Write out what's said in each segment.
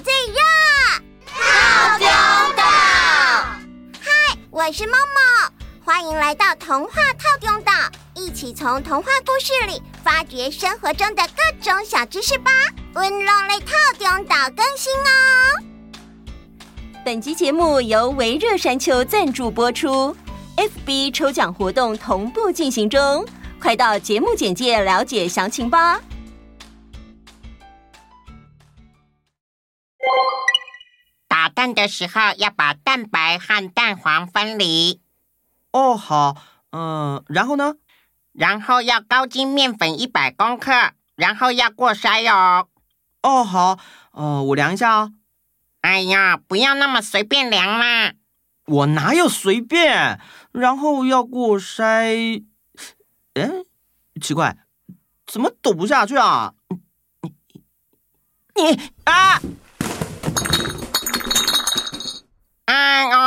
最热，套丢岛。嗨，我是梦梦，欢迎来到童话套丢岛，一起从童话故事里发掘生活中的各种小知识吧。温龙类套丢岛更新哦。本集节目由微热山丘赞助播出，FB 抽奖活动同步进行中，快到节目简介了解详情吧。蛋的时候要把蛋白和蛋黄分离。哦，好，嗯，然后呢？然后要高筋面粉一百公克，然后要过筛哦。哦，好，呃，我量一下哦。哎呀，不要那么随便量啦！我哪有随便？然后要过筛。哎，奇怪，怎么抖不下去啊？你啊！哎呦，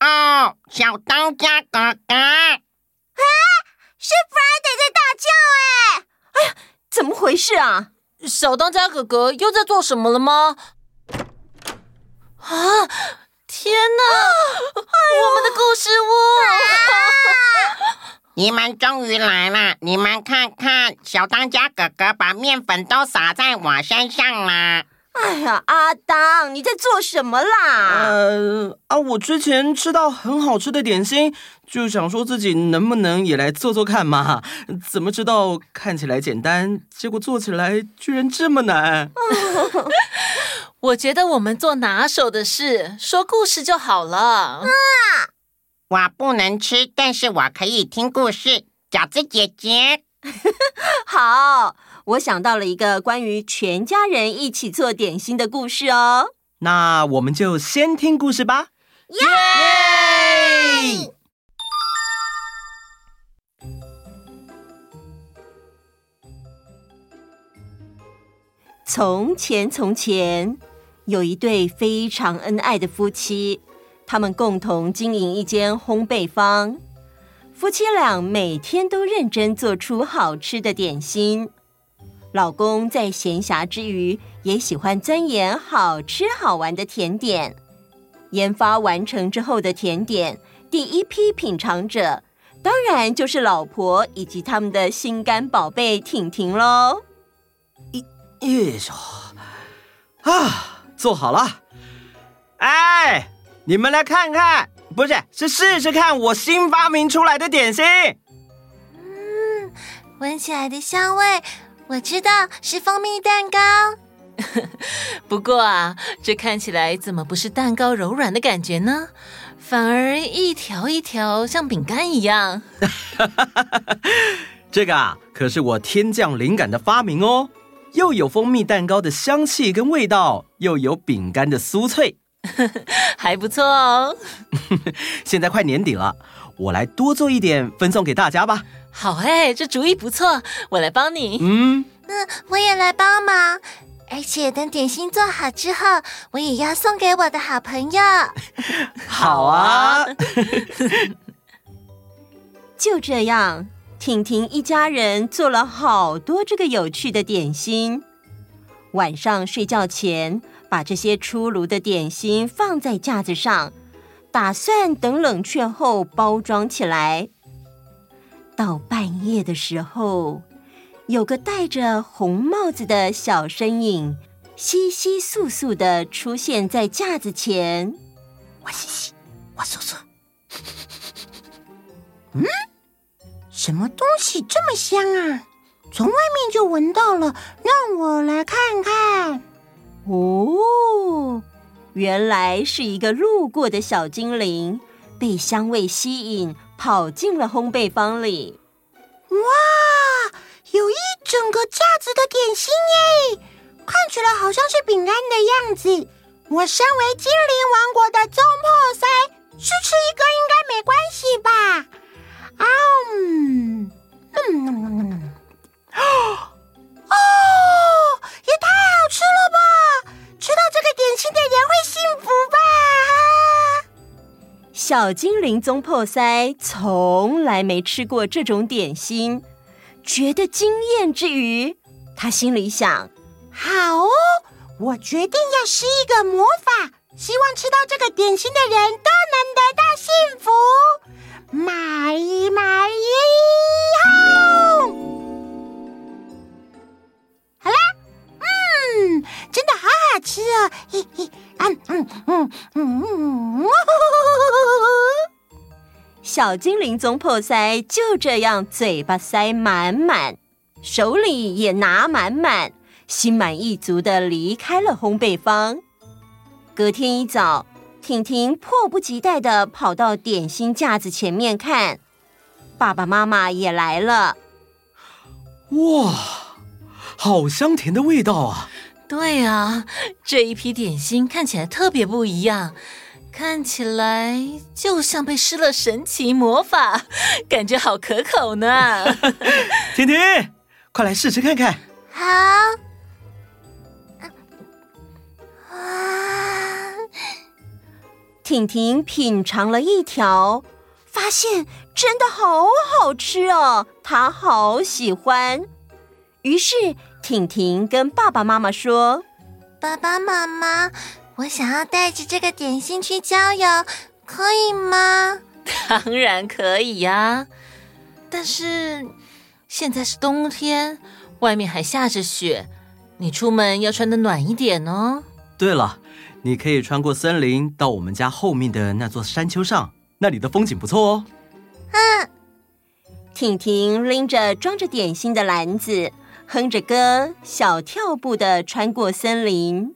哦，小当家哥哥！啊，是 Friday 在大叫哎！哎呀，怎么回事啊？小当家哥哥又在做什么了吗？啊！天哪！哎、我们的故事屋！啊、你们终于来了！你们看看，小当家哥哥把面粉都撒在我身上了。哎呀，阿当，你在做什么啦？呃啊，我之前吃到很好吃的点心，就想说自己能不能也来做做看嘛。怎么知道看起来简单，结果做起来居然这么难。我觉得我们做拿手的事，说故事就好了。啊，我不能吃，但是我可以听故事。饺子姐姐，好。我想到了一个关于全家人一起做点心的故事哦。那我们就先听故事吧。耶！从前，从前有一对非常恩爱的夫妻，他们共同经营一间烘焙坊。夫妻俩每天都认真做出好吃的点心。老公在闲暇之余也喜欢钻研好吃好玩的甜点。研发完成之后的甜点，第一批品尝者当然就是老婆以及他们的心肝宝贝婷婷喽。一、一、啊，做好了！哎，你们来看看，不是，是试试看我新发明出来的点心。嗯，闻起来的香味。我知道是蜂蜜蛋糕，不过啊，这看起来怎么不是蛋糕柔软的感觉呢？反而一条一条像饼干一样。这个啊，可是我天降灵感的发明哦，又有蜂蜜蛋糕的香气跟味道，又有饼干的酥脆，还不错哦。现在快年底了，我来多做一点分送给大家吧。好哎，这主意不错，我来帮你。嗯，那我也来帮忙，而且等点心做好之后，我也要送给我的好朋友。好啊。就这样，婷婷一家人做了好多这个有趣的点心。晚上睡觉前，把这些出炉的点心放在架子上，打算等冷却后包装起来。到半夜的时候，有个戴着红帽子的小身影，窸窸窣窣的出现在架子前。我窸窸，我簌簌。嗯，什么东西这么香啊？从外面就闻到了，让我来看看。哦，原来是一个路过的小精灵，被香味吸引。跑进了烘焙坊里，哇，有一整个架子的点心耶，看起来好像是饼干的样子。我身为精灵王国的中破塞，试吃一个应该没关系吧？啊，嗯，嗯，嗯，嗯，哦，也太好吃了吧！吃到这个点心的人会幸福吧？小精灵总破塞从来没吃过这种点心，觉得惊艳之余，他心里想：“好哦，我决定要施一个魔法，希望吃到这个点心的人都能得到幸福。买一买一吼！嗯，真的好好吃哦，嘿嘿，嗯嗯嗯嗯嗯，小精灵总破塞就这样嘴巴塞满满，手里也拿满满。心满意足的离开了烘焙坊。隔天一早，婷婷迫不及待的跑到点心架子前面看，爸爸妈妈也来了。哇，好香甜的味道啊！对啊，这一批点心看起来特别不一样，看起来就像被施了神奇魔法，感觉好可口呢。婷婷，快来试吃看看。好。婷婷品尝了一条，发现真的好好吃哦，她好喜欢。于是婷婷跟爸爸妈妈说：“爸爸妈妈，我想要带着这个点心去郊游，可以吗？”“当然可以呀，但是现在是冬天，外面还下着雪，你出门要穿的暖一点哦。”“对了。”你可以穿过森林，到我们家后面的那座山丘上，那里的风景不错哦。嗯，婷婷拎着装着点心的篮子，哼着歌，小跳步的穿过森林。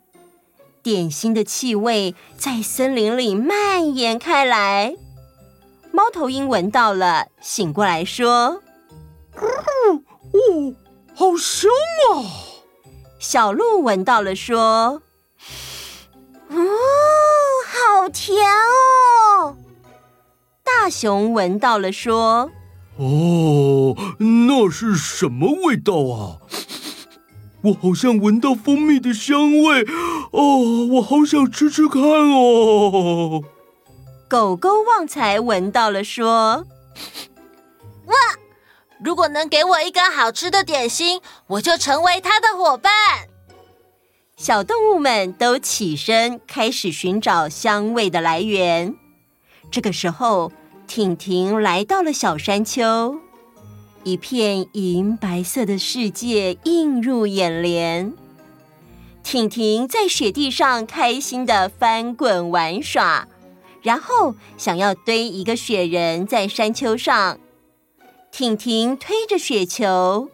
点心的气味在森林里蔓延开来。猫头鹰闻到了，醒过来说：“哦，好香啊！”小鹿闻到了，说。哦，好甜哦！大熊闻到了，说：“哦，那是什么味道啊？我好像闻到蜂蜜的香味哦，我好想吃吃看哦。”狗狗旺财闻到了，说：“哇，如果能给我一个好吃的点心，我就成为它的伙伴。”小动物们都起身，开始寻找香味的来源。这个时候，婷婷来到了小山丘，一片银白色的世界映入眼帘。婷婷在雪地上开心地翻滚玩耍，然后想要堆一个雪人在山丘上。婷婷推着雪球。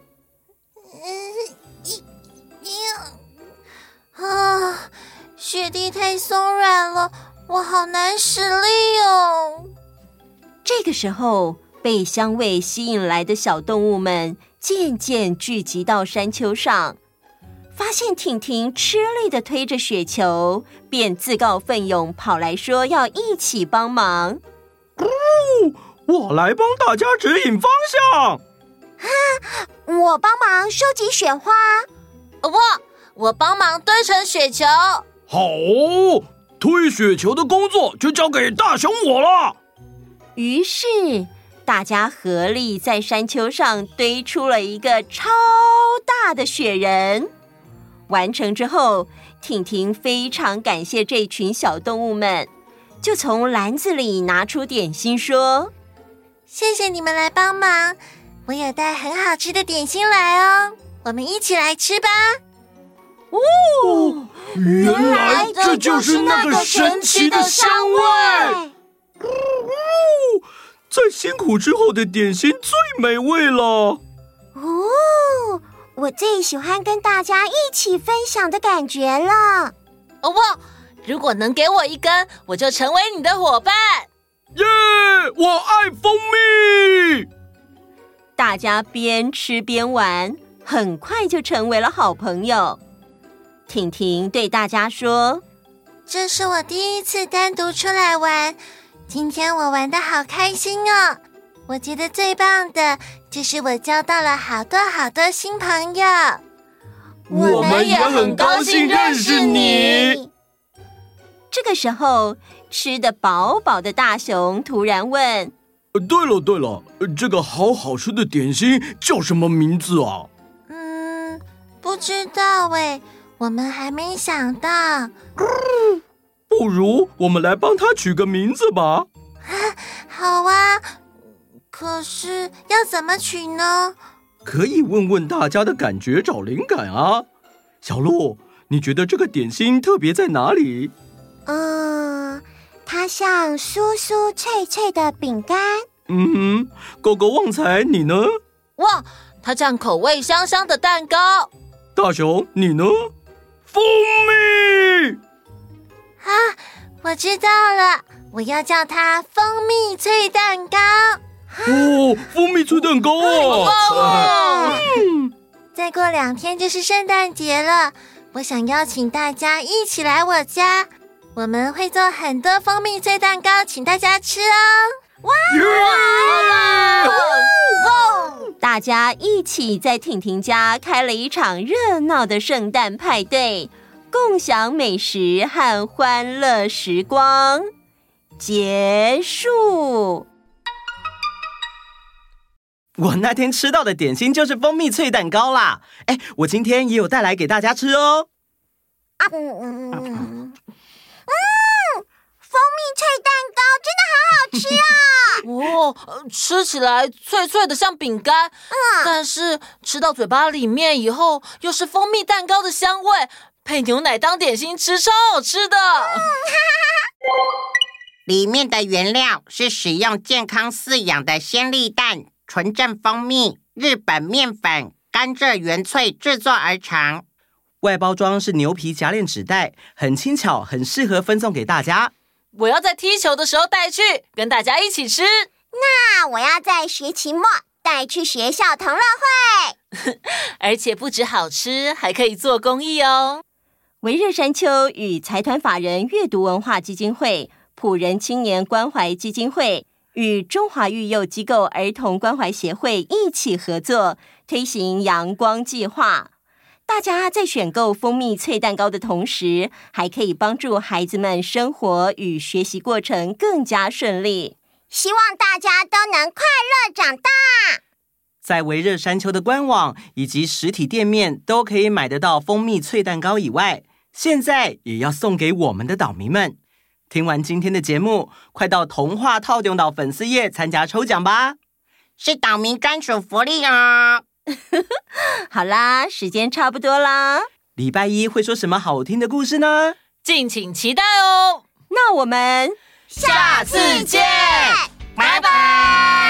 啊，雪地太松软了，我好难使力哦。这个时候，被香味吸引来的小动物们渐渐聚集到山丘上，发现婷婷吃力的推着雪球，便自告奋勇跑来说要一起帮忙。哦，我来帮大家指引方向。啊，我帮忙收集雪花。不。我帮忙堆成雪球。好，推雪球的工作就交给大熊我了。于是大家合力在山丘上堆出了一个超大的雪人。完成之后，婷婷非常感谢这群小动物们，就从篮子里拿出点心说：“谢谢你们来帮忙，我有带很好吃的点心来哦，我们一起来吃吧。”哦，原来这就是那个神奇的香味。呜呜，在辛苦之后的点心最美味了。哦，我最喜欢跟大家一起分享的感觉了。哦不，如果能给我一根，我就成为你的伙伴。耶，我爱蜂蜜。大家边吃边玩，很快就成为了好朋友。婷婷对大家说：“这是我第一次单独出来玩，今天我玩的好开心哦！我觉得最棒的就是我交到了好多好多新朋友。我们也很高兴认识你。”这个时候，吃得饱饱的大熊突然问：“对了对了，这个好好吃的点心叫什么名字啊？”“嗯，不知道哎。”我们还没想到。不如我们来帮它取个名字吧。好啊，可是要怎么取呢？可以问问大家的感觉，找灵感啊。小鹿，你觉得这个点心特别在哪里？嗯，它像酥酥脆脆的饼干。嗯哼，狗狗旺财，你呢？哇，它像口味香香的蛋糕。大熊，你呢？蜂蜜。啊，我知道了，我要叫它蜂蜜脆蛋糕。哦，蜂蜜脆蛋糕啊！哦、再过两天就是圣诞节了，我想邀请大家一起来我家，我们会做很多蜂蜜脆蛋糕，请大家吃哦。哇！哇！哇！大家一起在婷婷家开了一场热闹的圣诞派对，共享美食和欢乐时光。结束。我那天吃到的点心就是蜂蜜脆蛋糕啦！哎，我今天也有带来给大家吃哦。啊嗯嗯嗯，蜂蜜脆蛋糕真的好好吃啊！哦，吃起来脆脆的像饼干，嗯，但是吃到嘴巴里面以后又是蜂蜜蛋糕的香味，配牛奶当点心吃超好吃的。嗯，里面的原料是使用健康饲养的鲜粒蛋。纯正蜂蜜、日本面粉、甘蔗原萃制作而成，外包装是牛皮夹链纸袋，很轻巧，很适合分送给大家。我要在踢球的时候带去，跟大家一起吃。那我要在学期末带去学校同乐会，而且不止好吃，还可以做公益哦。维热山丘与财团法人阅读文化基金会、普仁青年关怀基金会。与中华育幼机构儿童关怀协会一起合作推行阳光计划，大家在选购蜂蜜脆蛋糕的同时，还可以帮助孩子们生活与学习过程更加顺利。希望大家都能快乐长大。在维热山丘的官网以及实体店面都可以买得到蜂蜜脆蛋糕以外，现在也要送给我们的岛民们。听完今天的节目，快到童话套用岛粉丝页参加抽奖吧！是岛民专属福利哦。好啦，时间差不多啦，礼拜一会说什么好听的故事呢？敬请期待哦。那我们下次见，拜拜。